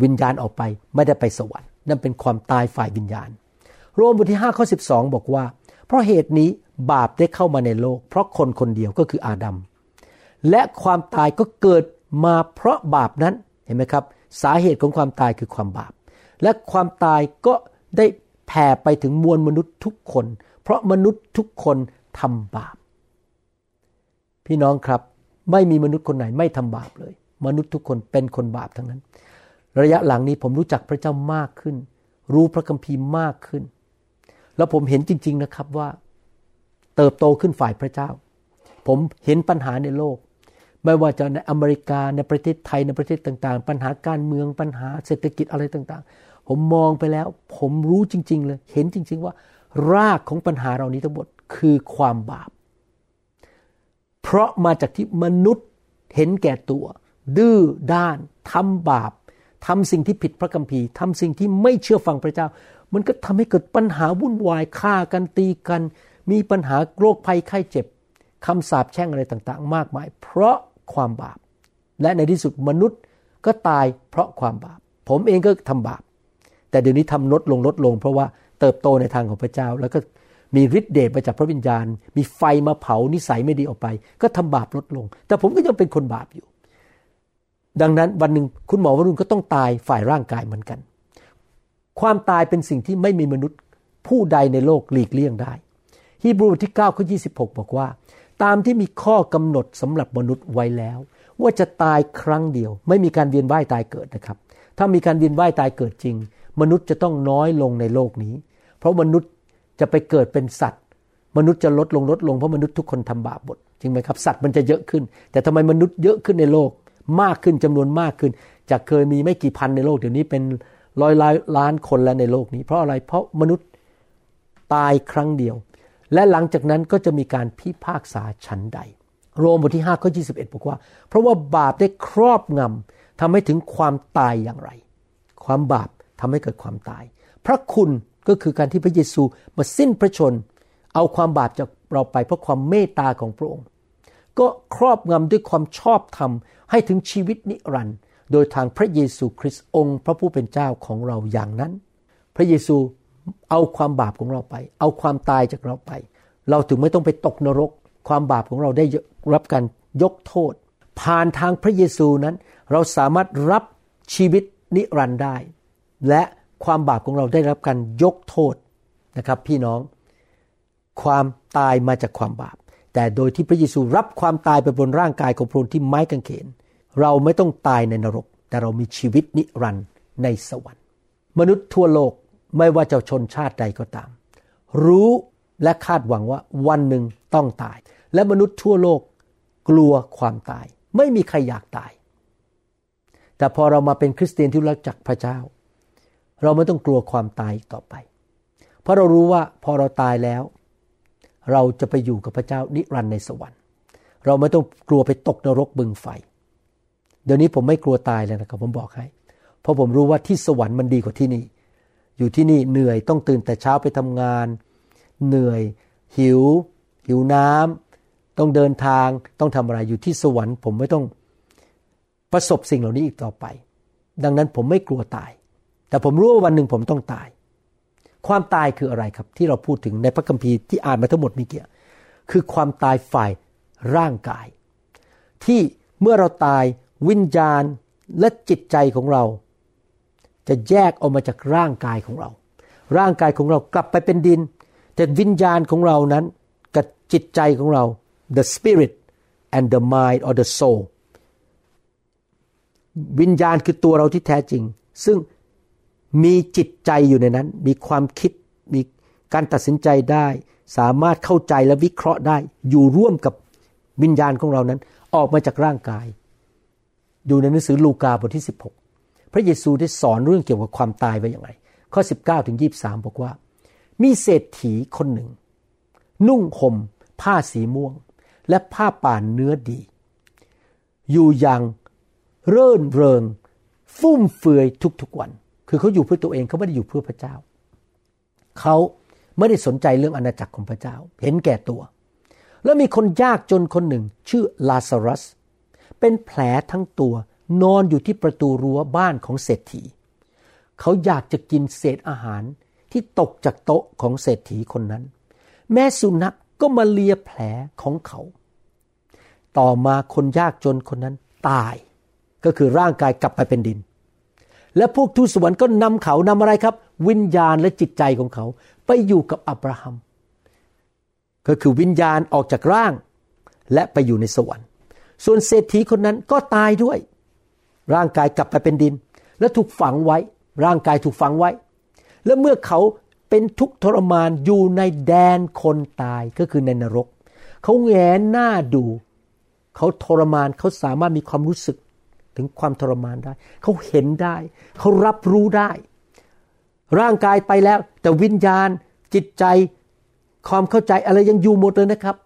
วิญญาณออกไปไม่ได้ไปสวรรค์ นั่นเป็นความตายฝ่ายวิญญาณ โรมบทที่5ข้อ12 บอกว่า เพราะเหตุนี้บาปได้เข้ามาในโลก เพราะคนคนเดียวก็คืออาดัมและความตายก็เกิดมาเพราะบาปนั้นเห็นไหมครับ สาเหตุของความตายคือความบาป และความตายก็ได้แผ่ไปถึงมวลมนุษย์ทุกคน เพราะมนุษย์ทุกคนทำบาป พี่น้องครับไม่มีมนุษย์คนไหนไม่ทำบาปเลย มนุษย์ทุกคนเป็นคนบาปทั้งนั้น ระยะหลังนี้ผมรู้จักพระเจ้ามากขึ้น รู้พระคัมภีร์มากขึ้น แล้วผมเห็นจริง ๆนะครับว่า เติบโตขึ้นฝ่ายพระเจ้า ผมเห็นปัญหาในโลก ไม่ว่าจะในอเมริกาในประเทศไทยในประเทศต่าง ๆ ปัญหาการเมืองปัญหาเศรษฐกิจอะไรต่างๆ ผมมองไปแล้ว ผมรู้จริง ๆ เลย เห็นจริง ๆ ว่า รากของปัญหาเรานี้ทั้งหมดคือความบาป เพราะมาจากที่มนุษย์เห็นแก่ตัว ดื้อด้านทำบาปทำสิ่งที่ผิดพระคัมภีร์ทำสิ่งที่ไม่เชื่อฟังพระเจ้า มันก็ทำให้เกิดปัญหาวุ่นวายฆ่ากันตีกัน มีปัญหาโรคภัยไข้เจ็บคำสาปแช่งอะไรต่างๆ มากมาย เพราะความบาป และในที่สุดมนุษย์ก็ตายเพราะความบาป ผมเองก็ทำบาป แต่เดี๋ยวนี้ทำลดลงลดลง เพราะว่าเติบโตในทางของพระเจ้า แล้วก็มีฤทธิ์เดชมาจากพระวิญญาณ มีไฟมาเผานิสัยไม่ดีออกไป ก็ทำบาปลดลง แต่ผมก็ยังเป็นคนบาปอยู่ ดังนั้นวันหนึ่งคุณหมอวรุณก็ต้องตายฝ่ายร่างกายเหมือนกัน ความตายเป็นสิ่งที่ไม่มีมนุษย์ผู้ใดในโลกหลีกเลี่ยงได้ ฮีบรูบทที่9ข้อ26บอกว่า ตามที่มีข้อกำหนดสำหรับมนุษย์ไว้แล้ว ว่าจะตายครั้งเดียว ไม่มีการเวียนว่ายตายเกิดนะครับ ถ้ามีการเวียนว่ายตายเกิดจริง มนุษย์จะต้องน้อยลงในโลกนี้ เพราะมนุษย์จะไปเกิดเป็นสัตว์ มนุษย์จะลดลงลดลงเพราะมนุษย์ทุกคนทำบาปหมดจริงไหมครับสัตว์มันจะเยอะขึ้น แต่ทำไมมนุษย์เยอะขึ้นในโลก มากขึ้นจำนวนมากขึ้น จากเคยมีไม่กี่พันในโลกเดี๋ยวนี้เป็นร้อยล้านคนแล้วในโลกนี้ เพราะอะไรเพราะมนุษย์ตายครั้งเดียว และหลังจากนั้นก็จะมีการพิพากษาชั้นใด โรมบทที่5ข้อ21 บอกว่า เพราะว่าบาปได้ครอบงำทำให้ถึงความตายอย่างไร ความบาป ทำให้เกิดความตาย พระคุณก็คือการที่พระเยซูมาสิ้นพระชน เอาความบาปจากเราไปเพราะความเมตตาของพระองค์ ก็ครอบงำด้วยความชอบธรรมให้ถึงชีวิตนิรันดร์โดยทางพระเยซูคริสต์องค์พระผู้เป็นเจ้าของเราอย่างนั้น พระเยซูเอาความบาปของเราไป เอาความตายจากเราไป เราถึงไม่ต้องไปตกนรก ความบาปของเราได้รับการยกโทษ ผ่านทางพระเยซูนั้น เราสามารถรับชีวิตนิรันดร์ได้ และความบาปของเราได้รับการยกโทษนะครับ พี่น้อง ความตายมาจากความบาป แต่โดยที่พระเยซูรับความตายไปบนร่างกายของพระองค์ที่ไม้กางเขน เราไม่ต้องตายในนรก แต่เรามีชีวิตนิรันดร์ในสวรรค์ มนุษย์ทั่วโลกไม่ว่าจะชนชาติใดก็ตาม รู้และคาดหวังว่าวันหนึ่งต้องตาย และมนุษย์ทั่วโลกกลัวความตาย ไม่มีใครอยากตาย แต่พอเรามาเป็นคริสเตียนที่รักจักพระเจ้า เราไม่ต้องกลัวความตายอีกต่อไป เพราะเรารู้ว่าพอเราตายแล้ว เราจะไปอยู่กับพระเจ้านิรันดร์ในสวรรค์ เราไม่ต้องกลัวไปตกนรกบึงไฟ เดี๋ยวนี้ผมไม่กลัวตายเลยนะครับ ผมบอกให้ เพราะผมรู้ว่าที่สวรรค์มันดีกว่าที่นี่ อยู่ที่นี่เหนื่อยต้องตื่นแต่เช้าไปทำงาน เหนื่อย หิว หิวน้ำต้องเดินทางต้องทำอะไรอยู่ที่สวรรค์ ผมไม่ต้องประสบสิ่งเหล่านี้อีกต่อไป ดังนั้นผมไม่กลัวตาย แต่ผมรู้ว่าวันหนึ่งผมต้องตาย ความตายคืออะไรครับ ที่เราพูดถึงในพระคัมภีร์ที่อ่านมาทั้งหมดมื่อกี้คือความตายฝ่ายร่างกาย ที่เมื่อเราตายวิญญาณและจิตใจของเรา จะแยกออกมาจากร่างกายของเรา ร่างกายของเรากลับไปเป็นดิน แต่วิญญาณของเรานั้นกับจิตใจของเรา the spirit and the mind or the soul วิญญาณคือตัวเราที่แท้จริง ซึ่ง มีจิตใจอยู่ในนั้น มีความคิดมีการตัดสินใจได้ สามารถเข้าใจและวิเคราะห์ได้ อยู่ร่วมกับวิญญาณของเรานั้น ออกมาจากร่างกายดูในหนังสือลูกาบทที่ 16 พระเยซูได้สอนเรื่องเกี่ยวกับความตายไว้อย่างไร ข้อ 19ถึง23 บอกว่า มีเศรษฐีคนหนึ่ง นุ่งห่มผ้าสีม่วง และผ้าป่านเนื้อดี อยู่อย่างเรื่นเริงฟุ่มเฟือยทุกๆวัน คือเขาอยู่เพื่อตัวเองเขาไม่ได้อยู่เพื่อพระเจ้า เขาไม่ได้สนใจเรื่องอาณาจักรของพระเจ้า เห็นแก่ตัว แล้วมีคนยากจนคนหนึ่ง ชื่อลาซารัส เป็นแผลทั้งตัวนอนอยู่ที่ประตูรั้วบ้านของเศรษฐี เขาอยากจะกินเศษอาหารที่ตกจากโต๊ะของเศรษฐีคนนั้น แม่สุนัขกก็มาเลียแผลของเขา ต่อมาคนยากจนคนนั้นตาย ก็คือร่างกายกลับไปเป็นดิน และพวกทูตสวรรค์ก็นำเขานำอะไรครับ วิญญาณและจิตใจของเขา ไปอยู่กับอับราฮัม ก็คือวิญญาณออกจากร่าง และไปอยู่ในสวรรค์ ส่วนเศรษฐีคนนั้นก็ตายด้วย ร่างกายกลับไปเป็นดิน และถูกฝังไว้ ร่างกายถูกฝังไว้ และเมื่อเขาเป็นทุกข์ทรมานอยู่ในแดนคนตายก็คือในนรก เขาแงนหน้าดู เขาทรมานเขาสามารถมีความรู้สึก ถึงความทรมานได้ เขาเห็นได้ เขารับรู้ได้ ร่างกายไปแล้ว แต่วิญญาณจิตใจความเข้าใจอะไรยังอยู่หมดเลยนะครับ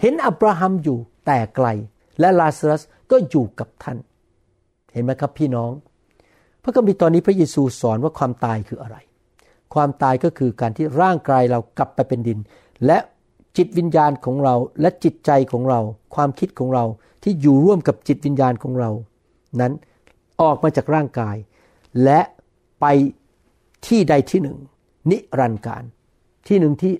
เห็นอับราฮัมอยู่แต่ไกล และลาซารัสก็อยู่กับท่าน เห็นไหมครับพี่น้อง พระคัมภีร์ตอนนี้พระเยซูสอนว่าความตายคืออะไร ความตายก็คือการที่ร่างกายเรากลับไปเป็นดิน และจิตวิญญาณของเราและจิตใจของเรา ความคิดของเราที่อยู่ร่วมกับจิตวิญญาณของเรา นั้นออกมาจากร่างกาย และไปที่ใดที่หนึ่ง นิรันดร์การ ที่หนึ่งที่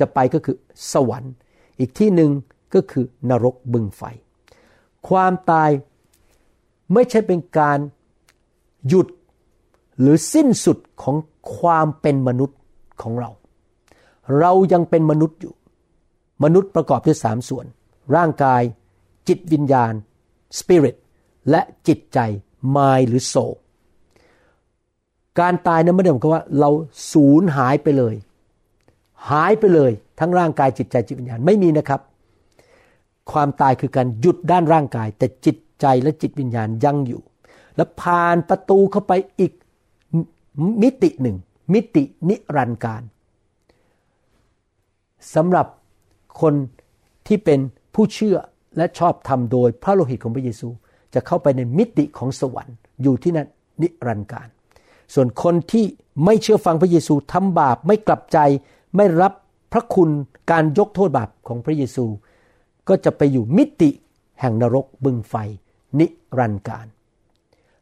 จะไปก็คือสวรรค์ อีกที่หนึ่งก็คือนรกบึงไฟ ความตายไม่ใช่เป็นการหยุดหรือสิ้นสุดของความเป็นมนุษย์ของเรา เรายังเป็นมนุษย์อยู่ มนุษย์ประกอบด้วยสามส่วน ร่างกาย จิตวิญญาณ spirit และจิตใจ mind หรือ soul การตายนั้นไม่ได้หมายความว่าเราสูญหายไปเลย หายไปเลยทั้งร่างกายจิตใจจิตวิญญาณไม่มีนะครับ ความตายคือการหยุดด้านร่างกาย แต่จิตใจและจิตวิญญาณยังอยู่ และผ่านประตูเข้าไปอีกมิติหนึ่ง มิตินิรันดร์การสำหรับคนที่เป็นผู้เชื่อและชอบทำโดยพระโลหิตของพระเยซู จะเข้าไปในมิติของสวรรค์อยู่ที่นั่นนิรันดร์การ ส่วนคนที่ไม่เชื่อฟังพระเยซูทำบาปไม่กลับใจไม่รับพระคุณการยกโทษบาปของพระเยซู ก็จะไปอยู่มิติแห่งนรกบึงไฟ นิรันดร์การ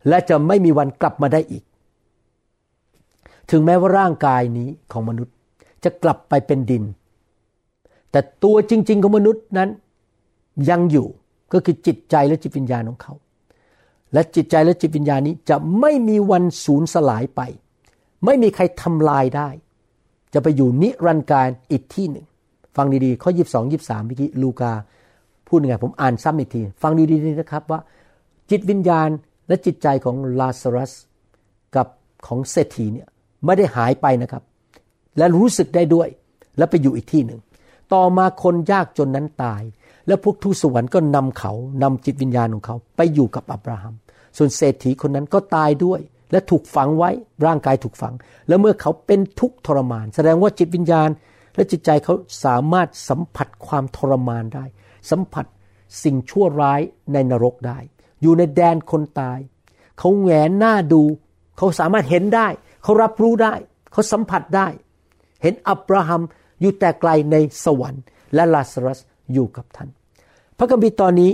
และจะไม่มีวันกลับมาได้อีก ถึงแม้ว่าร่างกายนี้ของมนุษย์จะกลับไปเป็นดิน แต่ตัวจริง ๆ ของมนุษย์นั้นยังอยู่ ก็คือจิตใจและจิตวิญญาณของเขา และจิตใจและจิตวิญญาณนี้จะไม่มีวันสูญสลายไป ไม่มีใครทำลายได้ จะไปอยู่นิรันดร์การอีกที่หนึ่ง ฟังดีๆ ข้อ 22 23เมื่อกี้ลูกา พูดยังไงผมอ่านซ้ำอีกที ฟังดีๆนะครับว่า จิตวิญญาณและจิตใจของลาซารัส กับของเศรษฐีเนี่ยไม่ได้หายไปนะครับ และรู้สึกได้ด้วย แล้วไปอยู่อีกที่หนึ่ง ต่อมาคนยากจนนั้นตาย แล้วพวกทูตสวรรค์ก็นำเขานำจิตวิญญาณของเขาไปอยู่กับอับราฮัม ส่วนเศรษฐีคนนั้นก็ตายด้วย และถูกฝังไว้ร่างกายถูกฝัง แล้วเมื่อเขาเป็นทุกข์ทรมาน แสดงว่าจิตวิญญาณ และจิตใจเขาสามารถสัมผัสความทรมานได้ สัมผัสสิ่งชั่วร้ายในนรกได้ อยู่ในแดนคนตาย เขาแงนหน้าดู เขาสามารถเห็นได้ เขารับรู้ได้ เขาสัมผัสได้ เห็นอับราฮัมอยู่แต่ไกลในสวรรค์ และลาซารัสอยู่กับท่าน พระคัมภีร์ตอนนี้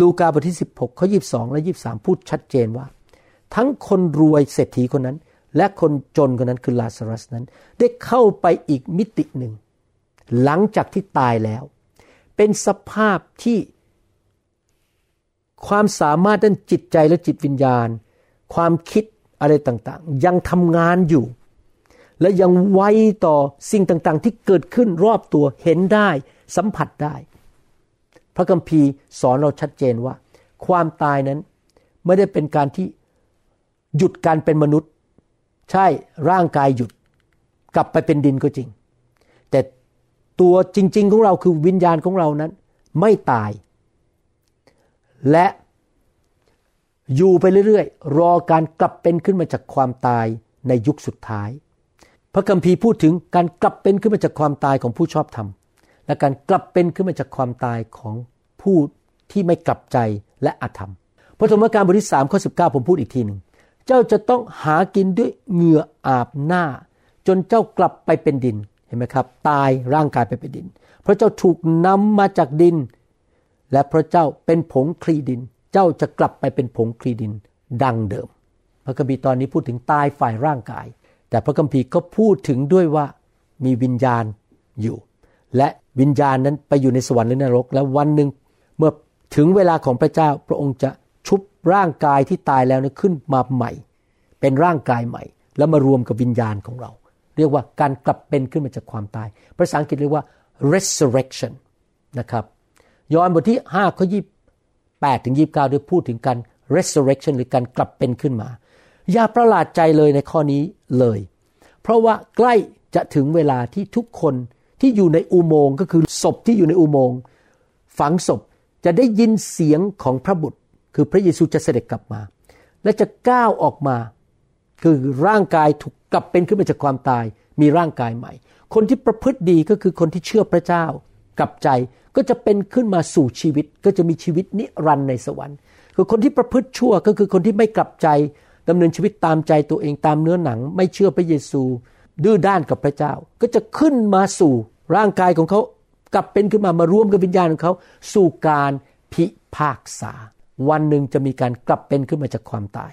ลูกาบทที่ 16ข้อ22 และ 23 พูดชัดเจนว่า ทั้งคนรวยเศรษฐีคนนั้น และคนจนคนนั้นคือลาซารัสนั้น ได้เข้าไปอีกมิติหนึ่ง หลังจากที่ตายแล้ว เป็นสภาพที่ความสามารถด้านจิตใจและจิตวิญญาณ ความคิดอะไรต่างๆ ยังทำงานอยู่ และยังไวต่อสิ่งต่างๆ ที่เกิดขึ้นรอบตัวเห็นได้ สัมผัสได้ พระคัมภีร์สอนเราชัดเจนว่า ความตายนั้นไม่ได้เป็นการที่หยุดการเป็นมนุษย์ ใช่ร่างกายหยุด กลับไปเป็นดินก็จริง แต่ตัวจริง ๆ ของเราคือวิญญาณของเรานั้น ไม่ตาย และอยู่ไปเรื่อยๆ รอการกลับเป็นขึ้นมาจากความตายในยุคสุดท้าย พระคัมภีร์พูดถึงการกลับเป็นขึ้นมาจากความตายของผู้ชอบธรรม และการกลับเป็นขึ้นมาจากความตายของผู้ที่ไม่กลับใจและอธรรมพระธรรมการบทที่3ข้อ19 ผมพูดอีกทีหนึ่ง เจ้าจะต้องหากินด้วยเหงื่ออาบหน้า จนเจ้ากลับไปเป็นดินเห็นไหมครับ ตายร่างกายไปเป็นดินเพราะเจ้าถูกนำมาจากดิน และพระเจ้าเป็นผงคลีดิน เจ้าจะกลับไปเป็นผงคลีดินดังเดิม พระคัมภีร์ตอนนี้พูดถึงตายฝ่ายร่างกาย แต่พระคัมภีร์ก็พูดถึงด้วยว่ามีวิญญาณอยู่ และวิญญาณนั้นไปอยู่ในสวรรค์หรือนรก แล้ววันหนึ่งเมื่อถึงเวลาของพระเจ้าพระองค์จะชุบร่างกายที่ตายแล้วนั้นขึ้นมาใหม่ เป็นร่างกายใหม่ แล้วมารวมกับวิญญาณของเรา เรียกว่าการกลับเป็นขึ้นมาจากความตายภาษาอังกฤษเรียกว่า resurrection นะครับยอห์นบทที่5ข้อ28ถึง29ด้วยพูดถึงการ resurrection หรือการกลับเป็นขึ้นมา อย่าประหลาดใจเลยในข้อนี้เลย เพราะว่าใกล้จะถึงเวลาที่ทุกคน ที่อยู่ในอุโมงค์ก็คือศพที่อยู่ในอุโมงค์ฝังศพจะได้ยินเสียงของพระบุตร คือพระเยซูจะเสด็จกลับมา และจะก้าวออกมา คือร่างกายถูกกลับเป็นขึ้นมาจากความตาย มีร่างกายใหม่ คนที่ประพฤติดีก็คือคนที่เชื่อพระเจ้ากลับใจก็จะเป็นขึ้นมาสู่ชีวิตก็จะมีชีวิตนิรันดร์ในสวรรค์ คือคนที่ประพฤติชั่วก็คือคนที่ไม่กลับใจดำเนินชีวิตตามใจตัวเองตามเนื้อหนัง ไม่เชื่อพระเยซู ดื้อด้านกับพระเจ้า ก็จะขึ้นมาสู่ร่างกายของเขากลับเป็นขึ้นมามารวมกับวิญญาณของเขา สู่การพิพากษา วันหนึ่งจะมีการกลับเป็นขึ้นมาจากความตาย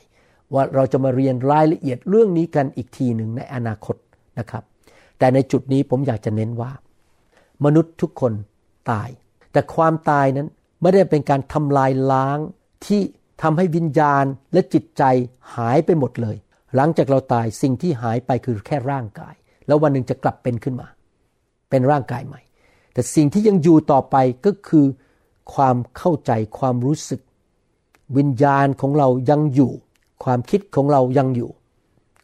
ว่าเราจะมาเรียนรายละเอียดเรื่องนี้กันอีกทีหนึ่งในอนาคตนะครับ แต่ในจุดนี้ผมอยากจะเน้นว่า มนุษย์ทุกคนตาย แต่ความตายนั้นไม่ได้เป็นการทำลายล้างที่ทำให้วิญญาณและจิตใจหายไปหมดเลย หลังจากเราตายสิ่งที่หายไปคือแค่ร่างกาย แล้ววันหนึ่งจะกลับเป็นขึ้นมา เป็นร่างกายใหม่ แต่สิ่งที่ยังอยู่ต่อไปก็คือความเข้าใจความรู้สึก วิญญาณของเรายังอยู่ ความคิดของเรายังอยู่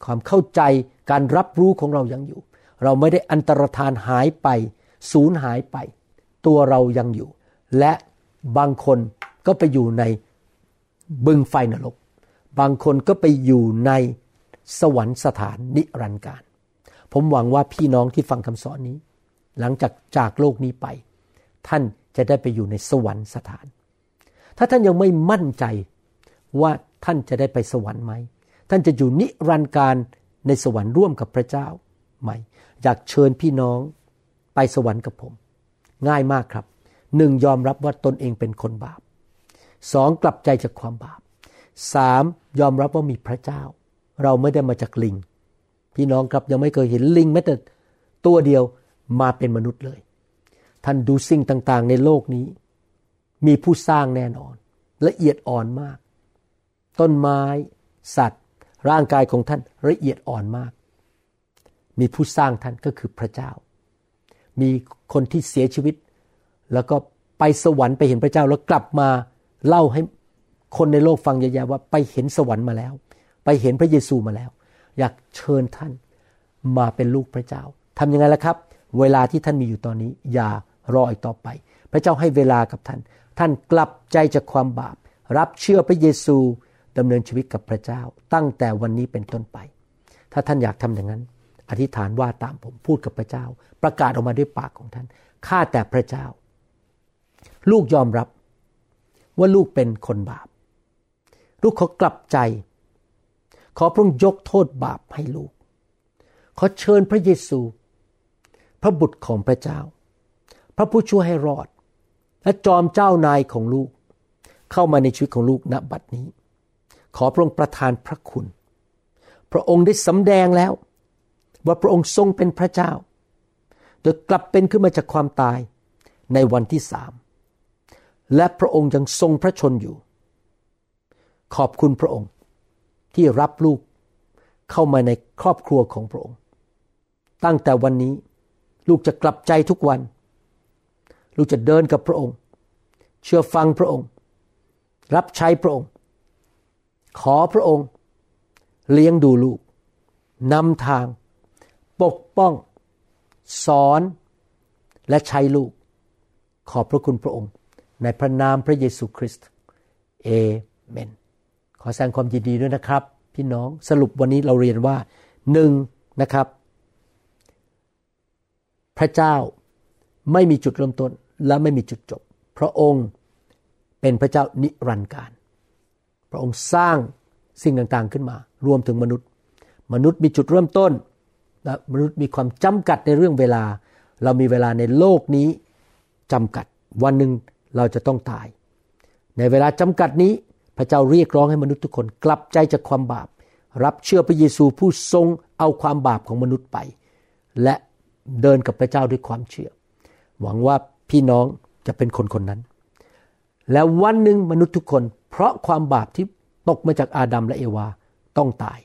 ความเข้าใจการรับรู้ของเรายังอยู่ เราไม่ได้อันตรธานหายไปสูญหายไป ตัวเรายังอยู่ และบางคนก็ไปอยู่ในบึงไฟนรก บางคนก็ไปอยู่ใน สวรรคสถานนิรันดร์การ ผมหวังว่าพี่น้องที่ฟังคำสอนนี้ หลังจากจากโลกนี้ไป ท่านจะได้ไปอยู่ในสวรรคสถาน ถ้าท่านยังไม่มั่นใจว่าท่านจะได้ไปสวรรค์ไหม ท่านจะอยู่นิรันดร์การในสวรรค์ร่วมกับพระเจ้าไหม อยากเชิญพี่น้องไปสวรรค์กับผม ง่ายมากครับหนึ่งยอมรับว่าตนเองเป็นคนบาปสองกลับใจจากความบาปสามยอมรับว่ามีพระเจ้า เราไม่ได้มาจากลิง พี่น้องครับยังไม่เคยเห็นลิงแม้แต่ตัวเดียวมาเป็นมนุษย์เลย ท่านดูสิ่งต่างๆ ในโลกนี้ มีผู้สร้างแน่นอน ละเอียดอ่อนมาก ต้นไม้ สัตว์ ร่างกายของท่านละเอียดอ่อนมาก มีผู้สร้างท่านก็คือพระเจ้า มีคนที่เสียชีวิต แล้วก็ไปสวรรค์ไปเห็นพระเจ้าแล้วกลับมาเล่าให้คนในโลกฟังเยอะๆว่าไปเห็นสวรรค์มาแล้ว ไปเห็นพระเยซูมาแล้ว อยากเชิญท่านมาเป็นลูกพระเจ้าทำยังไงล่ะครับ เวลาที่ท่านมีอยู่ตอนนี้ อย่ารออีกต่อไป พระเจ้าให้เวลากับท่าน ท่านกลับใจจากความบาป รับเชื่อพระเยซูดำเนินชีวิตกับพระเจ้า ตั้งแต่วันนี้เป็นต้นไป ถ้าท่านอยากทำอย่างนั้น อธิษฐานว่าตามผมพูดกับพระเจ้า ประกาศออกมาด้วยปากของท่านข้าแต่พระเจ้า ลูกยอมรับว่าลูกเป็นคนบาป ลูกขอกลับใจ ขอพระองค์ยกโทษบาปให้ลูก ขอเชิญพระเยซู พระบุตรของพระเจ้า พระผู้ช่วยให้รอด และจอมเจ้านายของลูก เข้ามาในชีวิตของลูกณบัดนี้ ขอพระองค์ประทานพระคุณ พระองค์ได้สำแดงแล้ว ว่าพระองค์ทรงเป็นพระเจ้า โดยกลับเป็นขึ้นมาจากความตายในวันที่สามและพระองค์ยังทรงพระชนอยู่ ขอบคุณพระองค์ ที่รับลูกเข้ามาในครอบครัวของพระองค์ ตั้งแต่วันนี้ลูกจะกลับใจทุกวัน ลูกจะเดินกับพระองค์ เชื่อฟังพระองค์ รับใช้พระองค์ ขอพระองค์ เลี้ยงดูลูกนำทาง ปกป้อง สอนและใช้ลูก ขอบพระคุณพระองค์ ในพระนามพระเยซูคริสต์เอเมน ขอแสดงความยินดีด้วยนะครับ พี่น้องสรุปวันนี้เราเรียนว่าหนึ่งนะครับ พระเจ้าไม่มีจุดเริ่มต้นและไม่มีจุดจบ พระองค์เป็นพระเจ้านิรันดร์การ พระองค์สร้างสิ่งต่างๆขึ้นมา รวมถึงมนุษย์ มนุษย์มีจุดเริ่มต้นและมนุษย์มีความจำกัดในเรื่องเวลา เรามีเวลาในโลกนี้จำกัด วันหนึ่งเราจะต้องตาย ในเวลาจำกัดนี้ พระเจ้าเรียกร้องให้มนุษย์ทุกคนกลับใจจากความบาป รับเชื่อพระเยซูผู้ทรงเอาความบาปของมนุษย์ไป และเดินกับพระเจ้าด้วยความเชื่อ หวังว่าพี่น้องจะเป็นคนคนนั้น แล้ววันหนึ่งมนุษย์ทุกคน เพราะความบาปที่ตกมาจากอาดัมและเอวาต้องตาย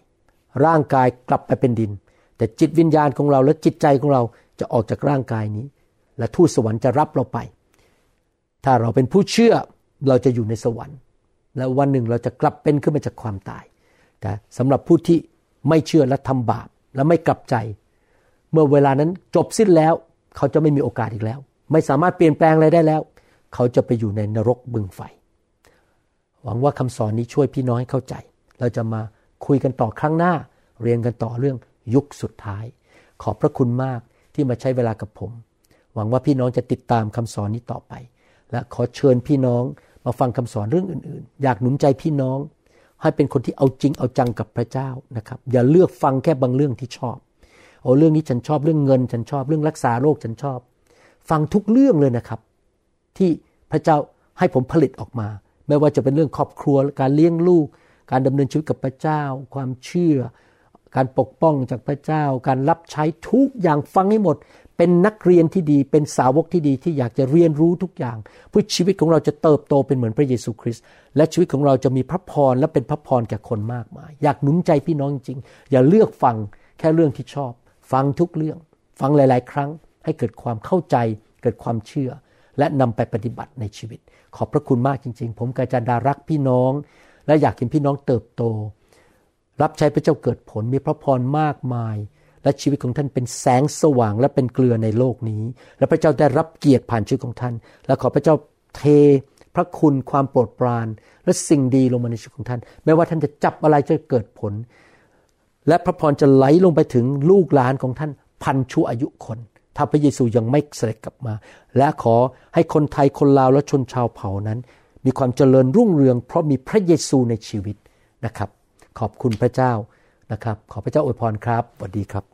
ร่างกายกลับไปเป็นดิน แต่จิตวิญญาณของเราและจิตใจของเราจะออกจากร่างกายนี้ และทูตสวรรค์จะรับเราไป ถ้าเราเป็นผู้เชื่อเราจะอยู่ในสวรรค์ และวันหนึ่งเราจะกลับเป็นขึ้นมาจากความตายแต่สำหรับผู้ที่ไม่เชื่อและทำบาปและไม่กลับใจ เมื่อเวลานั้นจบสิ้นแล้ว เขาจะไม่มีโอกาสอีกแล้ว ไม่สามารถเปลี่ยนแปลงอะไรได้แล้ว เขาจะไปอยู่ในนรกบึงไฟ หวังว่าคำสอนนี้ช่วยพี่น้องให้เข้าใจ เราจะมาคุยกันต่อครั้งหน้า เรียนกันต่อเรื่องยุคสุดท้าย ขอบพระคุณมากที่มาใช้เวลากับผม หวังว่าพี่น้องจะติดตามคำสอนนี้ต่อไป และขอเชิญพี่น้อง มาฟังคำสอนเรื่องอื่นๆ อยากหนุนใจพี่น้อง ให้เป็นคนที่เอาจริงเอาจังกับพระเจ้านะครับ อย่าเลือกฟังแค่บางเรื่องที่ชอบโอ้เรื่องนี้ฉันชอบเรื่องเงิน ฉันชอบเรื่องรักษาโรคฉันชอบ ฟังทุกเรื่องเลยนะครับ ที่พระเจ้าให้ผมผลิตออกมา ไม่ว่าจะเป็นเรื่องครอบครัวการเลี้ยงลูก การดำเนินชีวิตกับพระเจ้า ความเชื่อ การปกป้องจากพระเจ้า การรับใช้ทุกอย่างฟังให้หมด เป็นนักเรียนที่ดี เป็นสาวกที่ดีที่อยากจะเรียนรู้ทุกอย่างเพื่อชีวิตของเราจะเติบโตเป็นเหมือนพระเยซูคริสต์และชีวิตของเราจะมีพระพรและเป็นพระพรแก่คนมากมาย อยากหนุนใจพี่น้องจริง อย่าเลือกฟังแค่เรื่องที่ชอบ ฟังทุกเรื่อง ฟังหลาย ๆ ครั้ง ให้เกิดความเข้าใจ เกิดความเชื่อ และนำไปปฏิบัติในชีวิต ขอบพระคุณมากจริง ๆ ผมกาจันดารักพี่น้อง และอยากเห็นพี่น้องเติบโต รับใช้พระเจ้าเกิดผลมีพระพรมากมาย และชีวิตของท่านเป็นแสงสว่างและเป็นเกลือในโลกนี้ และพระเจ้าได้รับเกียรติผ่านชีวิตของท่าน และขอพระเจ้าเท พระคุณความโปรดปราน และสิ่งดีลงมาในชีวิตของท่าน ไม่ว่าท่านจะจับอะไรจะเกิดผล และพระพรจะไหลลงไปถึงลูกหลานของท่านพันชั่วอายุคนถ้าพระเยซูยังไม่เสด็จกลับมา และขอให้คนไทยคนลาวและชนชาวเผ่านั้น มีความเจริญรุ่งเรือง เพราะมีพระเยซูในชีวิตนะครับ ขอบคุณพระเจ้านะครับ ขอพระเจ้าอวยพรครับสวัสดีครับ